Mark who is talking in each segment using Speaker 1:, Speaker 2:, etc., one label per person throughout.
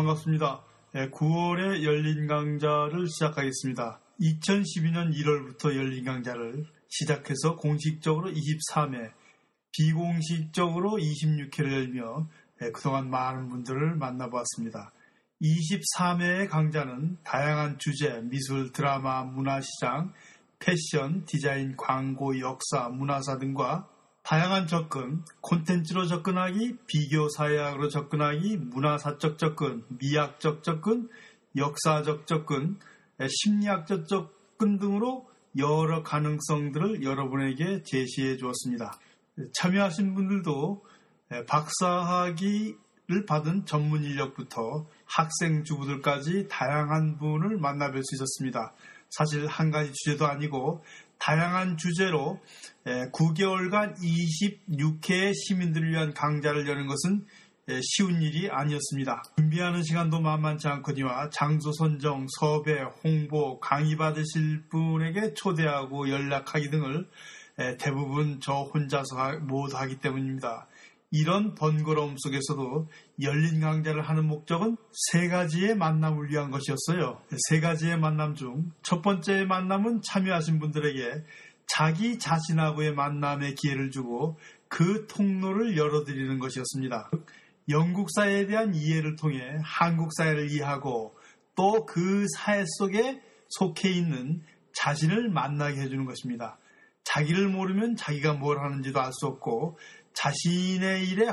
Speaker 1: 반갑습니다. 9월에 열린 강좌를 시작하겠습니다. 2012년 1월부터 열린 강좌를 시작해서 공식적으로 23회, 비공식적으로 26회를 열며 그동안 많은 분들을 만나보았습니다. 23회의 강좌는 다양한 주제, 미술, 드라마, 문화시장, 패션, 디자인, 광고, 역사, 문화사 등과 다양한 접근, 콘텐츠로 접근하기, 비교 사회학으로 접근하기, 문화사적 접근, 미학적 접근, 역사적 접근, 심리학적 접근 등으로 여러 가능성들을 여러분에게 제시해 주었습니다. 참여하신 분들도 박사학위를 받은 전문 인력부터 학생 주부들까지 다양한 분을 만나뵐 수 있었습니다. 사실 한 가지 주제도 아니고 다양한 주제로 9개월간 26회의 시민들을 위한 강좌를 여는 것은 쉬운 일이 아니었습니다. 준비하는 시간도 만만치 않거니와 장소 선정, 섭외, 홍보, 강의 받으실 분에게 초대하고 연락하기 등을 대부분 저 혼자서 못 하기 때문입니다. 이런 번거로움 속에서도 열린 강좌를 하는 목적은 세 가지의 만남을 위한 것이었어요. 세 가지의 만남 중 첫 번째 만남은 참여하신 분들에게 자기 자신하고의 만남의 기회를 주고 그 통로를 열어드리는 것이었습니다. 영국 사회에 대한 이해를 통해 한국 사회를 이해하고 또 그 사회 속에 속해 있는 자신을 만나게 해주는 것입니다. 자기를 모르면 자기가 뭘 하는지도 알 수 없고 자신의 일에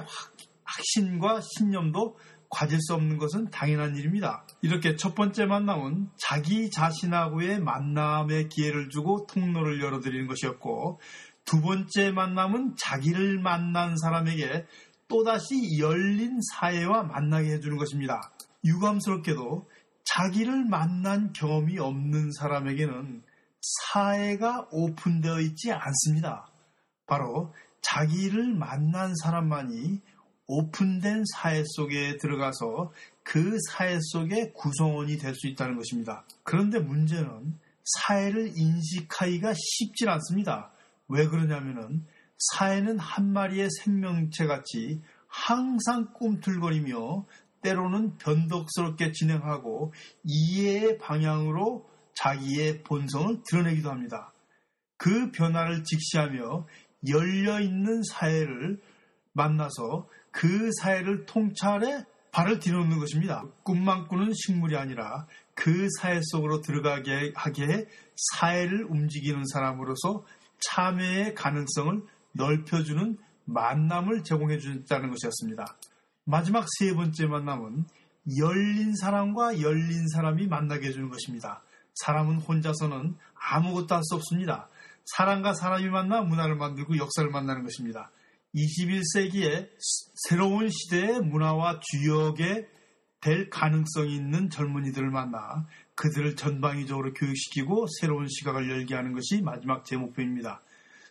Speaker 1: 확신과 신념도 가질 수 없는 것은 당연한 일입니다. 이렇게 첫 번째 만남은 자기 자신하고의 만남의 기회를 주고 통로를 열어드리는 것이었고 두 번째 만남은 자기를 만난 사람에게 또다시 열린 사회와 만나게 해주는 것입니다. 유감스럽게도 자기를 만난 경험이 없는 사람에게는 사회가 오픈되어 있지 않습니다. 바로 자기를 만난 사람만이 오픈된 사회 속에 들어가서 그 사회 속의 구성원이 될 수 있다는 것입니다. 그런데 문제는 사회를 인식하기가 쉽지 않습니다. 왜 그러냐면은 사회는 한 마리의 생명체 같이 항상 꿈틀거리며 때로는 변덕스럽게 진행하고 이해의 방향으로 자기의 본성을 드러내기도 합니다. 그 변화를 직시하며 열려있는 사회를 만나서 그 사회를 통찰해 발을 디놓는 것입니다. 꿈만 꾸는 식물이 아니라 그 사회 속으로 들어가게 하게 사회를 움직이는 사람으로서 참여의 가능성을 넓혀주는 만남을 제공해 준다는 것이었습니다. 마지막 세 번째 만남은 열린 사람과 열린 사람이 만나게 해주는 것입니다. 사람은 혼자서는 아무것도 할 수 없습니다. 사람과 사람이 만나 문화를 만들고 역사를 만나는 것입니다. 21세기에 새로운 시대의 문화와 주역에 될 가능성이 있는 젊은이들을 만나 그들을 전방위적으로 교육시키고 새로운 시각을 열게 하는 것이 마지막 제 목표입니다.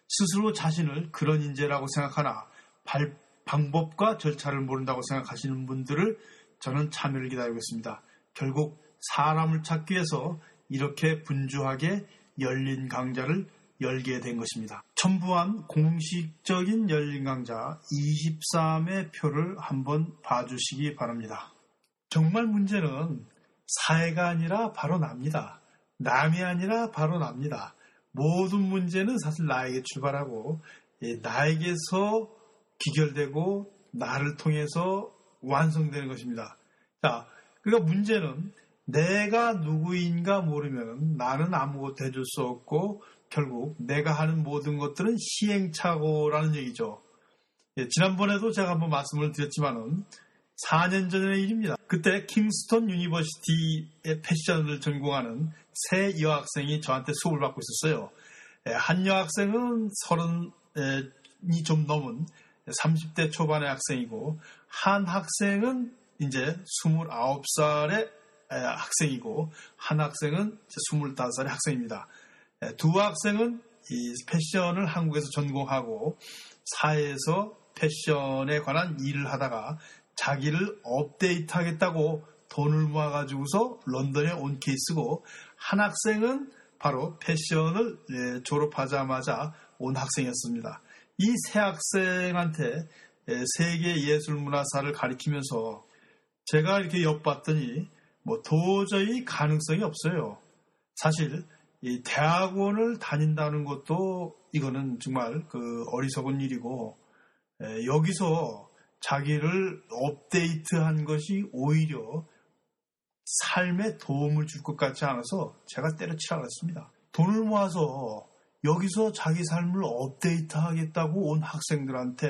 Speaker 1: 스스로 자신을 그런 인재라고 생각하나 발, 방법과 절차를 모른다고 생각하시는 분들을 저는 참여를 기다리고 있습니다. 결국 사람을 찾기 위해서 이렇게 분주하게 열린 강좌를 열게 된 것입니다. 첨부한 공식적인 열린 강좌 23의 표를 한번 봐주시기 바랍니다. 정말 문제는 사회가 아니라 바로 납니다. 남이 아니라 바로 납니다. 모든 문제는 사실 나에게 출발하고 나에게서 기결되고 나를 통해서 완성되는 것입니다. 자, 그러니까 문제는 내가 누구인가 모르면 나는 아무것도 해줄 수 없고 결국 내가 하는 모든 것들은 시행착오라는 얘기죠. 예, 지난번에도 제가 한번 말씀을 드렸지만은 4년 전의 일입니다. 그때 Kingston University의 패션을 전공하는 세 여학생이 저한테 수업을 받고 있었어요. 예, 한 여학생은 30이 좀 넘은 30대 초반의 학생이고 한 학생은 이제 29살의 학생이고 한 학생은 25살의 학생입니다. 두 학생은 이 패션을 한국에서 전공하고 사회에서 패션에 관한 일을 하다가 자기를 업데이트 하겠다고 돈을 모아가지고서 런던에 온 케이스고 한 학생은 바로 패션을 예, 졸업하자마자 온 학생이었습니다. 이 세 학생한테 세계 예술 문화사를 가리키면서 제가 이렇게 엿봤더니 뭐 도저히 가능성이 없어요. 사실 이 대학원을 다닌다는 것도 이거는 정말 그 어리석은 일이고 에, 여기서 자기를 업데이트한 것이 오히려 삶에 도움을 줄 것 같지 않아서 제가 때려치라 그랬습니다. 돈을 모아서 여기서 자기 삶을 업데이트 하겠다고 온 학생들한테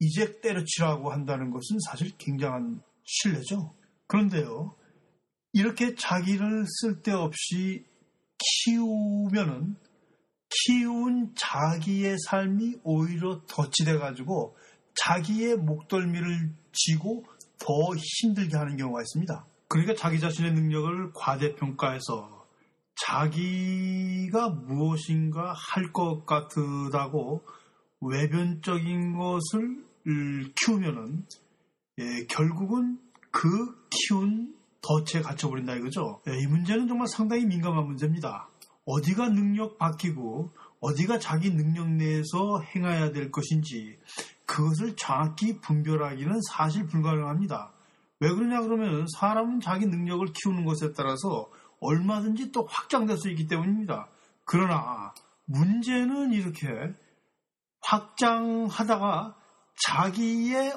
Speaker 1: 이제 때려치라고 한다는 것은 사실 굉장한 신뢰죠. 그런데요, 이렇게 자기를 쓸데없이 키우면은 키운 자기의 삶이 오히려 덧치돼 가지고 자기의 목덜미를 쥐고 더 힘들게 하는 경우가 있습니다. 그러니까 자기 자신의 능력을 과대평가해서 자기가 무엇인가 할 것 같다고 외변적인 것을 키우면은 예, 결국은 그 키운 덫에 갇혀버린다 이거죠. 예, 이 문제는 정말 상당히 민감한 문제입니다. 어디가 능력 바뀌고 어디가 자기 능력 내에서 행해야 될 것인지 그것을 정확히 분별하기는 사실 불가능합니다. 왜 그러냐 그러면 사람은 자기 능력을 키우는 것에 따라서 얼마든지 또 확장될 수 있기 때문입니다. 그러나 문제는 이렇게 확장하다가 자기의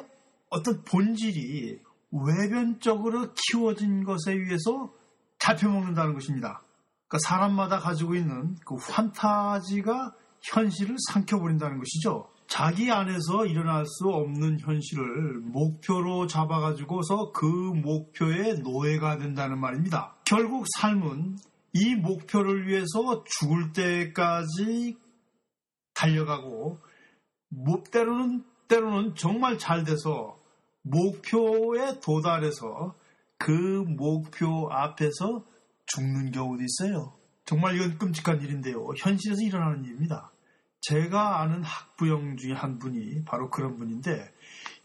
Speaker 1: 어떤 본질이 외변적으로 키워진 것에 의해서 잡혀먹는다는 것입니다. 그러니까 사람마다 가지고 있는 그 환타지가 현실을 삼켜버린다는 것이죠. 자기 안에서 일어날 수 없는 현실을 목표로 잡아가지고서 그 목표의 노예가 된다는 말입니다. 결국 삶은 이 목표를 위해서 죽을 때까지 달려가고 때로는 때로는 정말 잘 돼서 목표에 도달해서 그 목표 앞에서 죽는 경우도 있어요. 정말 이건 끔찍한 일인데요. 현실에서 일어나는 일입니다. 제가 아는 학부형 중에 한 분이 바로 그런 분인데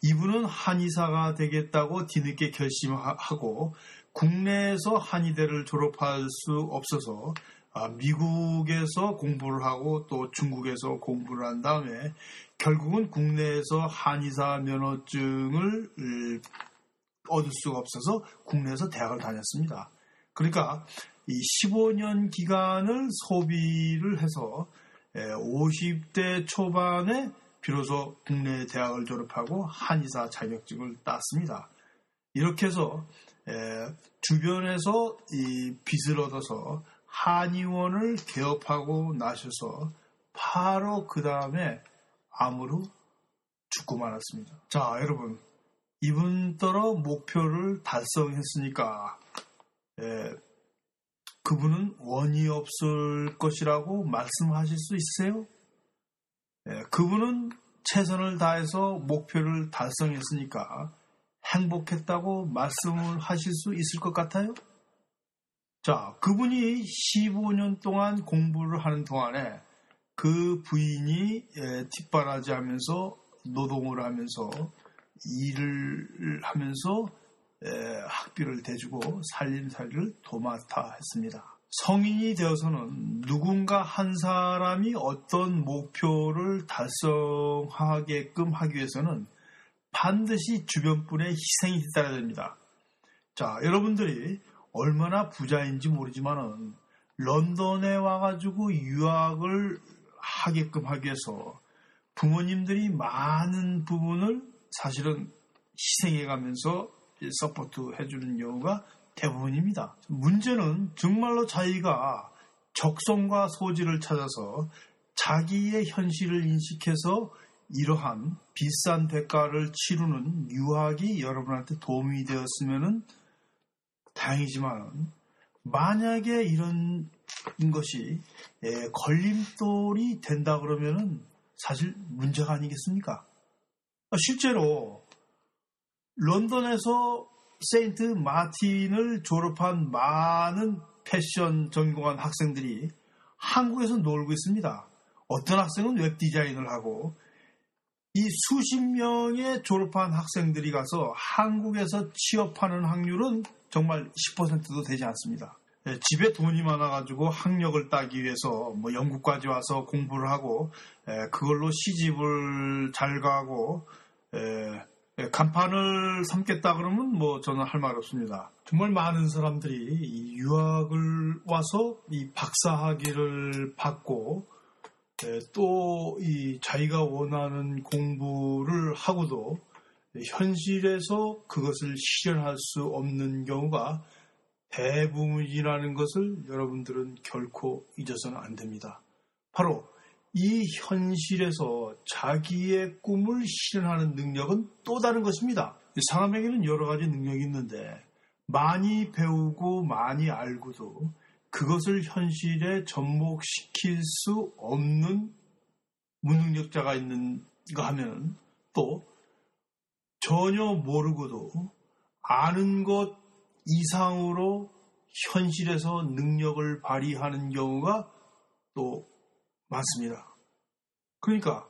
Speaker 1: 이분은 한의사가 되겠다고 뒤늦게 결심하고 국내에서 한의대를 졸업할 수 없어서 아, 미국에서 공부를 하고 또 중국에서 공부를 한 다음에 결국은 국내에서 한의사 면허증을 얻을 수가 없어서 국내에서 대학을 다녔습니다. 그러니까 이 15년 기간을 소비를 해서 50대 초반에 비로소 국내 대학을 졸업하고 한의사 자격증을 땄습니다. 이렇게 해서 주변에서 이 빚을 얻어서 한의원을 개업하고 나셔서 바로 그 다음에 암으로 죽고 말았습니다. 자, 여러분. 이분더러 목표를 달성했으니까, 예, 그분은 원이 없을 것이라고 말씀하실 수 있으세요? 예, 그분은 최선을 다해서 목표를 달성했으니까 행복했다고 말씀을 하실 수 있을 것 같아요? 자, 그분이 15년 동안 공부를 하는 동안에 그 부인이 예, 뒷바라지 하면서 노동을 하면서 일을 하면서 예, 학비를 대주고 살림살이를 도맡아 했습니다. 성인이 되어서는 누군가 한 사람이 어떤 목표를 달성하게끔 하기 위해서는 반드시 주변 분의 희생이 있어야 됩니다. 자, 여러분들이 얼마나 부자인지 모르지만은 런던에 와가지고 유학을 하게끔 하기 위해서 부모님들이 많은 부분을 사실은 희생해 가면서 support 해주는 경우가 대부분입니다. 문제는 정말로 자기가 적성과 소질을 찾아서 자기의 현실을 인식해서 이러한 비싼 대가를 치르는 유학이 여러분한테 도움이 되었으면 다행이지만 만약에 이런 것이 예, 걸림돌이 된다 그러면은 사실 문제가 아니겠습니까? 실제로 런던에서 세인트 마틴을 졸업한 많은 패션 전공한 학생들이 한국에서 놀고 있습니다. 어떤 학생은 웹 디자인을 하고 이 수십 명의 졸업한 학생들이 가서 한국에서 취업하는 확률은 정말 10%도 되지 않습니다. 예, 집에 돈이 많아가지고 학력을 따기 위해서 뭐 영국까지 와서 공부를 하고 예, 그걸로 시집을 잘 가고 예, 예, 간판을 삼겠다 그러면 뭐 저는 할 말 없습니다. 정말 많은 사람들이 유학을 와서 이 박사학위를 받고 예, 또이 자기가 원하는 공부를 하고도 현실에서 그것을 실현할 수 없는 경우가 대부분이라는 것을 여러분들은 결코 잊어서는 안 됩니다. 바로 이 현실에서 자기의 꿈을 실현하는 능력은 또 다른 것입니다. 사람에게는 여러 가지 능력이 있는데 많이 배우고 많이 알고도 그것을 현실에 접목시킬 수 없는 무능력자가 있는가 하면 또 전혀 모르고도 아는 것 이상으로 현실에서 능력을 발휘하는 경우가 또 많습니다. 그러니까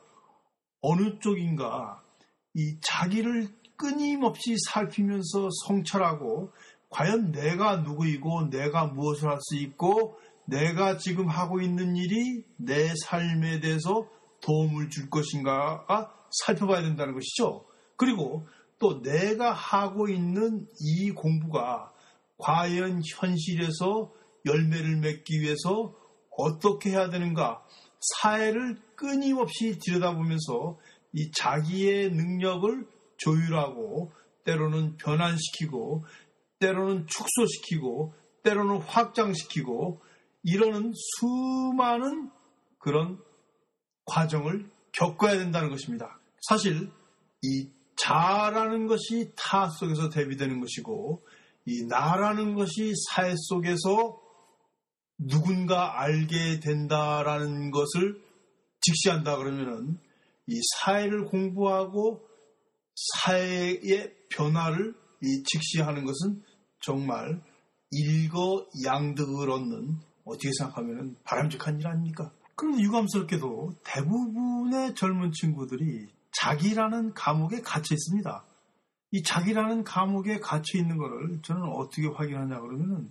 Speaker 1: 어느 쪽인가 이 자기를 끊임없이 살피면서 성찰하고 과연 내가 누구이고 내가 무엇을 할 수 있고 내가 지금 하고 있는 일이 내 삶에 대해서 도움을 줄 것인가가 살펴봐야 된다는 것이죠. 그리고 또 내가 하고 있는 이 공부가 과연 현실에서 열매를 맺기 위해서 어떻게 해야 되는가 사회를 끊임없이 들여다보면서 이 자기의 능력을 조율하고 때로는 변환시키고 때로는 축소시키고 때로는 확장시키고 이러는 수많은 그런 과정을 겪어야 된다는 것입니다. 사실 이 자라는 것이 타 속에서 대비되는 것이고 이 나라는 것이 사회 속에서 누군가 알게 된다라는 것을 직시한다 그러면은 이 사회를 공부하고 사회의 변화를 이 직시하는 것은 정말 일거양득을 얻는 어떻게 생각하면 바람직한 일 아닙니까? 그런데 유감스럽게도 대부분의 젊은 친구들이 자기라는 감옥에 갇혀 있습니다. 이 자기라는 감옥에 갇혀 있는 것을 저는 어떻게 확인하냐 그러면은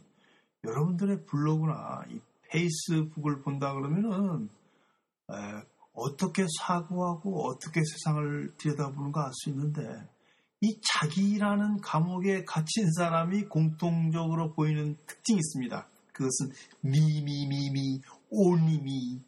Speaker 1: 여러분들의 블로그나 이 페이스북을 본다 그러면은 에, 어떻게 사고하고 어떻게 세상을 들여다보는가 알 수 있는데 이 자기라는 감옥에 갇힌 사람이 공통적으로 보이는 특징이 있습니다. 그것은 미미미미 온리미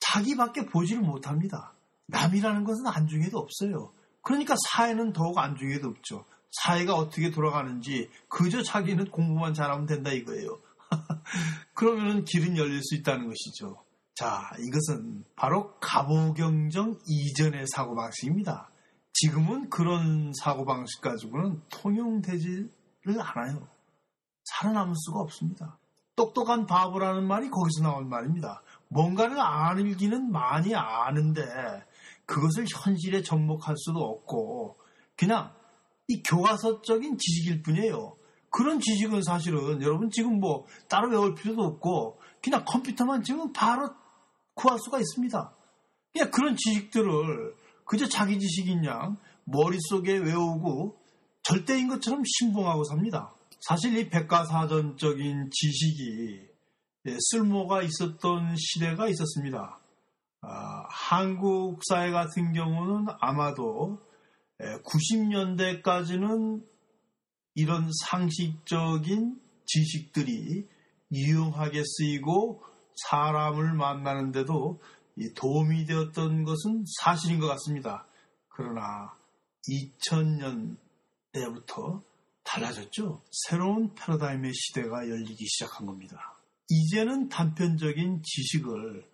Speaker 1: 자기밖에 보지를 못합니다. 남이라는 것은 안중에도 없어요. 그러니까 사회는 더욱 안중에도 없죠. 사회가 어떻게 돌아가는지 그저 자기는 공부만 잘하면 된다 이거예요. 그러면 길은 열릴 수 있다는 것이죠. 자, 이것은 바로 가보경정 이전의 사고방식입니다. 지금은 그런 사고방식 가지고는 통용되지를 않아요. 살아남을 수가 없습니다. 똑똑한 바보라는 말이 거기서 나온 말입니다. 뭔가를 알기는 많이 아는데 그것을 현실에 접목할 수도 없고 그냥 이 교과서적인 지식일 뿐이에요. 그런 지식은 사실은 여러분 지금 뭐 따로 외울 필요도 없고 그냥 컴퓨터만 지금 바로 구할 수가 있습니다. 그냥 그런 지식들을 그저 자기 지식인 양 머릿속에 외우고 절대인 것처럼 신봉하고 삽니다. 사실 이 백과사전적인 지식이 예, 쓸모가 있었던 시대가 있었습니다. 아, 한국 사회 같은 경우는 아마도 90년대까지는 이런 상식적인 지식들이 유용하게 쓰이고 사람을 만나는데도 도움이 되었던 것은 사실인 것 같습니다. 그러나 2000년대부터 달라졌죠. 새로운 패러다임의 시대가 열리기 시작한 겁니다. 이제는 단편적인 지식을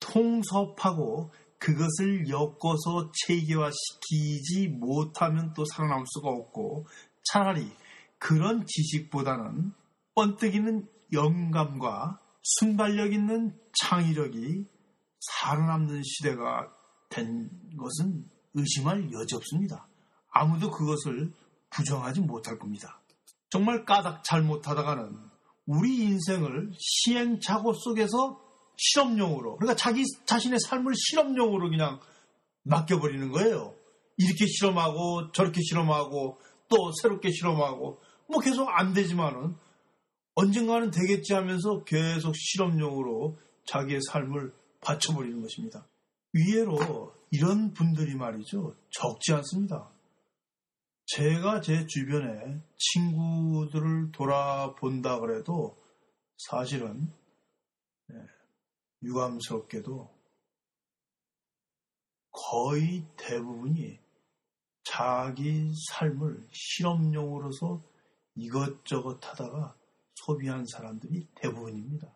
Speaker 1: 통섭하고 그것을 엮어서 체계화시키지 못하면 또 살아남을 수가 없고 차라리 그런 지식보다는 번뜩이는 영감과 순발력 있는 창의력이 살아남는 시대가 된 것은 의심할 여지 없습니다. 아무도 그것을 부정하지 못할 겁니다. 정말 까닭 잘못하다가는 우리 인생을 시행착오 속에서 실험용으로, 그러니까 자기 자신의 삶을 실험용으로 그냥 맡겨버리는 거예요. 이렇게 실험하고 저렇게 실험하고 또 새롭게 실험하고 뭐 계속 안 되지만은 언젠가는 되겠지 하면서 계속 실험용으로 자기의 삶을 바쳐버리는 것입니다. 위에로 이런 분들이 말이죠. 적지 않습니다. 제가 제 주변에 친구들을 돌아본다 그래도 사실은 예, 유감스럽게도 거의 대부분이 자기 삶을 실험용으로서 이것저것 하다가 소비한 사람들이 대부분입니다.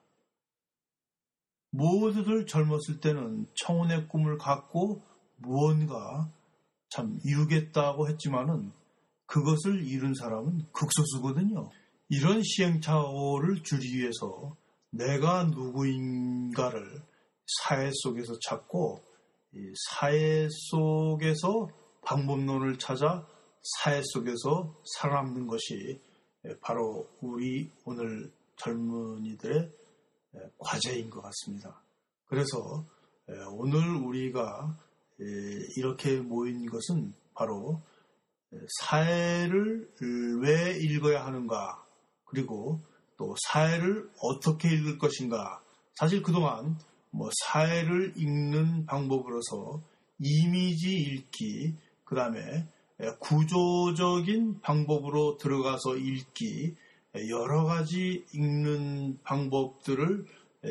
Speaker 1: 모두들 젊었을 때는 청혼의 꿈을 갖고 무언가 참 이루겠다고 했지만은 그것을 이룬 사람은 극소수거든요. 이런 시행착오를 줄이기 위해서 내가 누구인가를 사회 속에서 찾고 사회 속에서 방법론을 찾아 사회 속에서 살아남는 것이 바로 우리 오늘 젊은이들의 과제인 것 같습니다. 그래서 오늘 우리가 이렇게 모인 것은 바로 사회를 왜 읽어야 하는가, 그리고 또 사회를 어떻게 읽을 것인가. 사실 그동안 뭐 사회를 읽는 방법으로서 이미지 읽기, 그 다음에 구조적인 방법으로 들어가서 읽기, 여러 가지 읽는 방법들을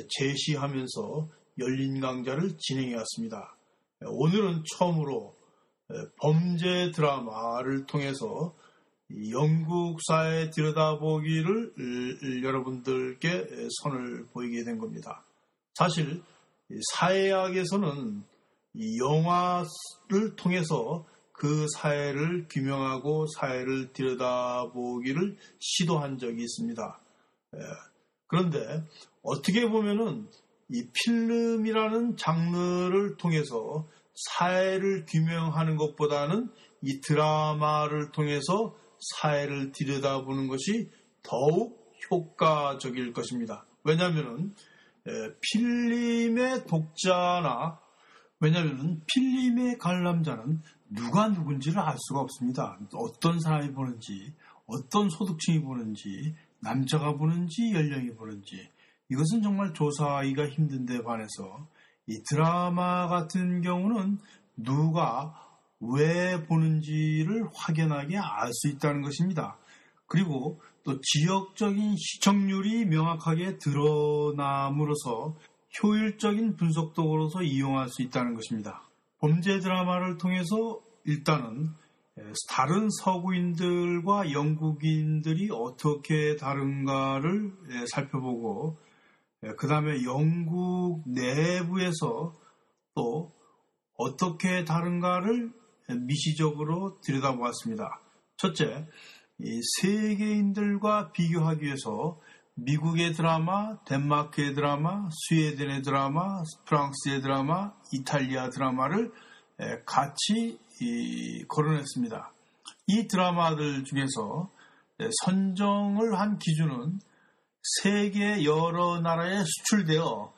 Speaker 1: 제시하면서 열린 강좌를 진행해 왔습니다. 오늘은 처음으로 범죄 드라마를 통해서 영국사회 들여다보기를 여러분들께 선을 보이게 된 겁니다. 사실 사회학에서는 영화를 통해서 그 사회를 규명하고 사회를 들여다보기를 시도한 적이 있습니다. 그런데 어떻게 보면은 이 필름이라는 장르를 통해서 사회를 규명하는 것보다는 이 드라마를 통해서 사회를 들여다보는 것이 더욱 효과적일 것입니다. 왜냐하면 필름의 독자나 왜냐하면 필름의 관람자는 누가 누군지를 알 수가 없습니다. 어떤 사람이 보는지, 어떤 소득층이 보는지, 남자가 보는지, 연령이 보는지 이것은 정말 조사하기가 힘든데 반해서 이 드라마 같은 경우는 누가 왜 보는지를 확연하게 알 수 있다는 것입니다. 그리고 또 지역적인 시청률이 명확하게 드러남으로써 효율적인 분석 도구로서 이용할 수 있다는 것입니다. 범죄 드라마를 통해서 일단은 다른 서구인들과 영국인들이 어떻게 다른가를 살펴보고 그 다음에 영국 내부에서 또 어떻게 다른가를 미시적으로 들여다보았습니다. 첫째, 세계인들과 비교하기 위해서 미국의 드라마, 덴마크의 드라마, 스웨덴의 드라마, 프랑스의 드라마, 이탈리아 드라마를 같이 거론했습니다. 이 드라마들 중에서 선정을 한 기준은 세계 여러 나라에 수출되어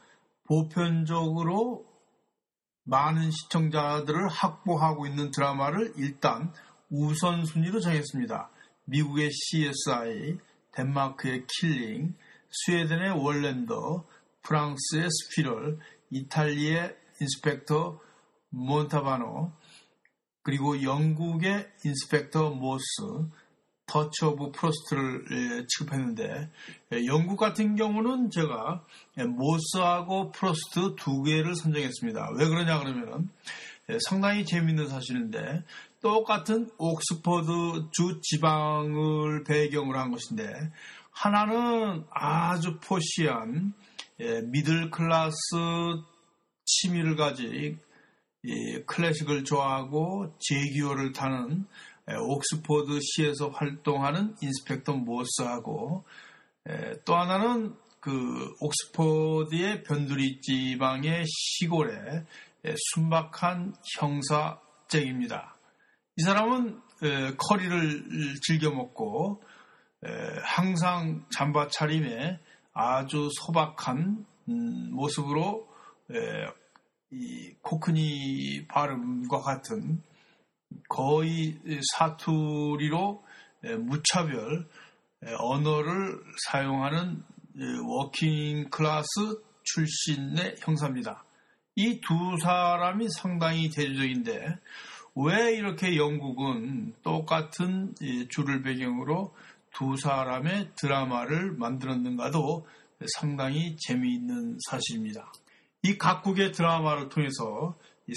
Speaker 1: 보편적으로 많은 시청자들을 확보하고 있는 드라마를 일단 우선순위로 정했습니다. 미국의 CSI, 덴마크의 Killing, 스웨덴의 Wallander, 프랑스의 Spiral, 이탈리아의 Inspector Montalbano, 그리고 영국의 Inspector Morse, Touch of Frost를 취급했는데 영국 같은 경우는 제가 Morse하고 Frost 두 개를 선정했습니다. 왜 그러냐 그러면 상당히 재미있는 사실인데 똑같은 옥스퍼드 주 지방을 배경으로 한 것인데 하나는 아주 posh한 middle class 취미를 가진 클래식을 좋아하고 Jaguar를 타는 옥스퍼드 시에서 활동하는 Inspector Morse하고 또 하나는 그 옥스퍼드의 변두리 지방의 시골에 순박한 형사쟁입니다. 이 사람은 curry를 즐겨 먹고 항상 잠바 차림에 아주 소박한 음, 모습으로 이 Cockney 발음과 같은 거의 사투리로 무차별 언어를 사용하는 working class 출신의 형사입니다. 이 두 사람이 상당히 대조적인데 왜 이렇게 영국은 똑같은 줄을 배경으로 두 사람의 드라마를 만들었는가도 상당히 재미있는 사실입니다. 이 각국의 드라마를 통해서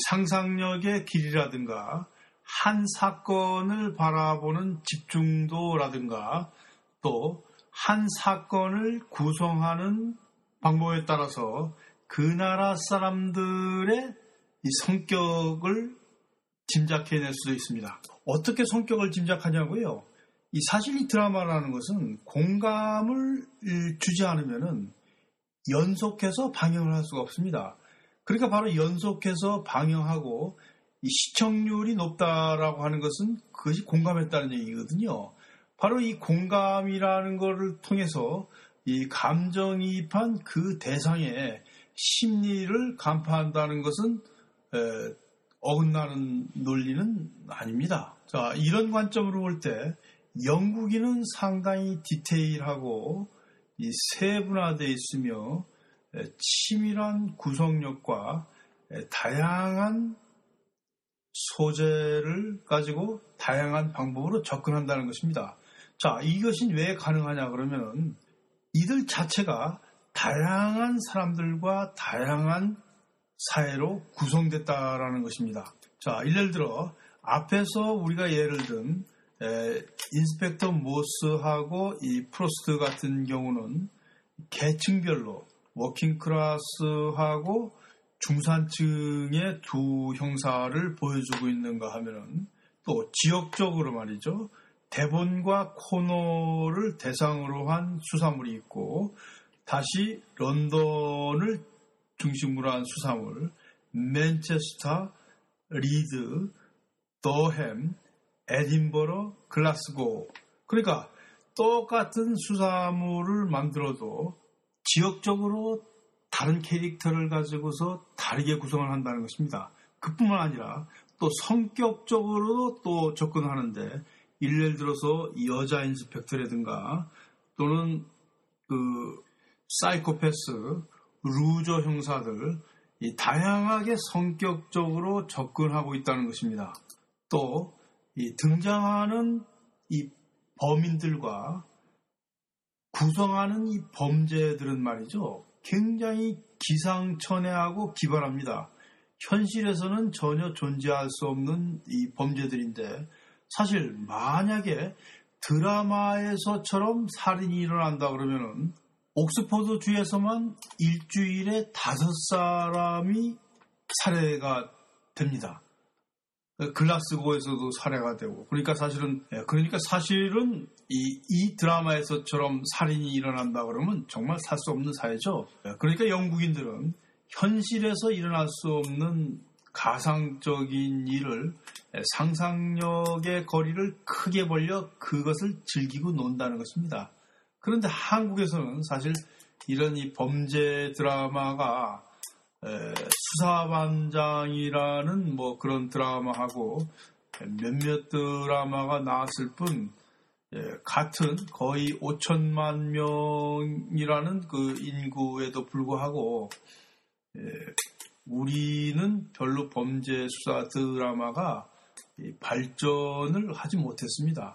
Speaker 1: 상상력의 길이라든가 한 사건을 바라보는 집중도라든가 또 한 사건을 구성하는 방법에 따라서 그 나라 사람들의 성격을 짐작해낼 수도 있습니다. 어떻게 성격을 짐작하냐고요? 이 사실 이 드라마라는 것은 공감을 주지 않으면은 연속해서 방영을 할 수가 없습니다. 그러니까 바로 연속해서 방영하고 시청률이 높다라고 하는 것은 그것이 공감했다는 얘기거든요. 바로 이 공감이라는 것을 통해서 이 감정이입한 그 대상의 심리를 간파한다는 것은 에, 어긋나는 논리는 아닙니다. 자, 이런 관점으로 볼 때 영국인은 상당히 디테일하고 이 세분화되어 있으며 치밀한 구성력과 다양한 소재를 가지고 다양한 방법으로 접근한다는 것입니다. 자, 이것이 왜 가능하냐 그러면 이들 자체가 다양한 사람들과 다양한 사회로 구성됐다라는 것입니다. 자, 예를 들어 앞에서 우리가 예를 든 에, Inspector Morse하고 이 프로스트 같은 경우는 계층별로 working class하고 중산층의 두 형사를 보여주고 있는가 하면은 또 지역적으로 말이죠. 데본과 콘월을 대상으로 한 수사물이 있고 다시 런던을 중심으로 한 수사물, 맨체스터, 리즈, 더햄, 에딘버러, 글라스고. 그러니까 똑같은 수사물을 만들어도 지역적으로 다른 캐릭터를 가지고서 다르게 구성을 한다는 것입니다. 그뿐만 아니라 또 성격적으로 또 접근하는데 예를 들어서 여자 inspector라든가 또는 그 사이코패스, loser 형사들 다양하게 성격적으로 접근하고 있다는 것입니다. 또 등장하는 이 범인들과 구성하는 이 범죄들은 말이죠. 굉장히 기상천외하고 기발합니다. 현실에서는 전혀 존재할 수 없는 이 범죄들인데 사실 만약에 드라마에서처럼 살인이 일어난다 그러면은 옥스퍼드 주에서만 일주일에 다섯 사람이 살해가 됩니다. 글라스고에서도 살해가 되고 그러니까 사실은 예, 그러니까 사실은 이, 이 드라마에서처럼 살인이 일어난다 그러면 정말 살 수 없는 사회죠. 예, 그러니까 영국인들은 현실에서 일어날 수 없는 가상적인 일을 예, 상상력의 거리를 크게 벌려 그것을 즐기고 논다는 것입니다. 그런데 한국에서는 사실 이런 이 범죄 드라마가 수사반장이라는 뭐 그런 드라마하고 몇몇 드라마가 나왔을 뿐 예, 같은 거의 5천만 명이라는 그 인구에도 불구하고 예, 우리는 별로 범죄 수사 드라마가 발전을 하지 못했습니다.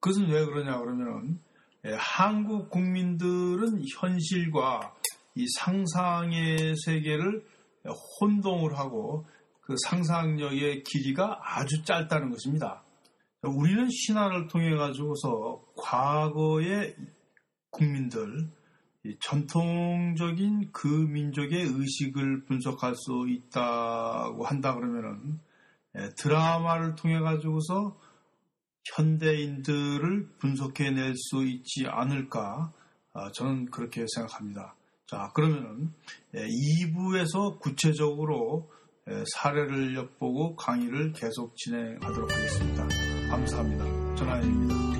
Speaker 1: 그것은 왜 그러냐 그러면 예, 한국 국민들은 현실과 이 상상의 세계를 혼동을 하고 그 상상력의 길이가 아주 짧다는 것입니다. 우리는 신화를 통해 가지고서 과거의 국민들 전통적인 그 민족의 의식을 분석할 수 있다고 한다 그러면은 예, 드라마를 통해 가지고서 현대인들을 분석해낼 수 있지 않을까 아, 저는 그렇게 생각합니다. 자, 그러면은 2부에서 예, 구체적으로 예, 사례를 엿보고 강의를 계속 진행하도록 하겠습니다. 감사합니다. 전하연입니다.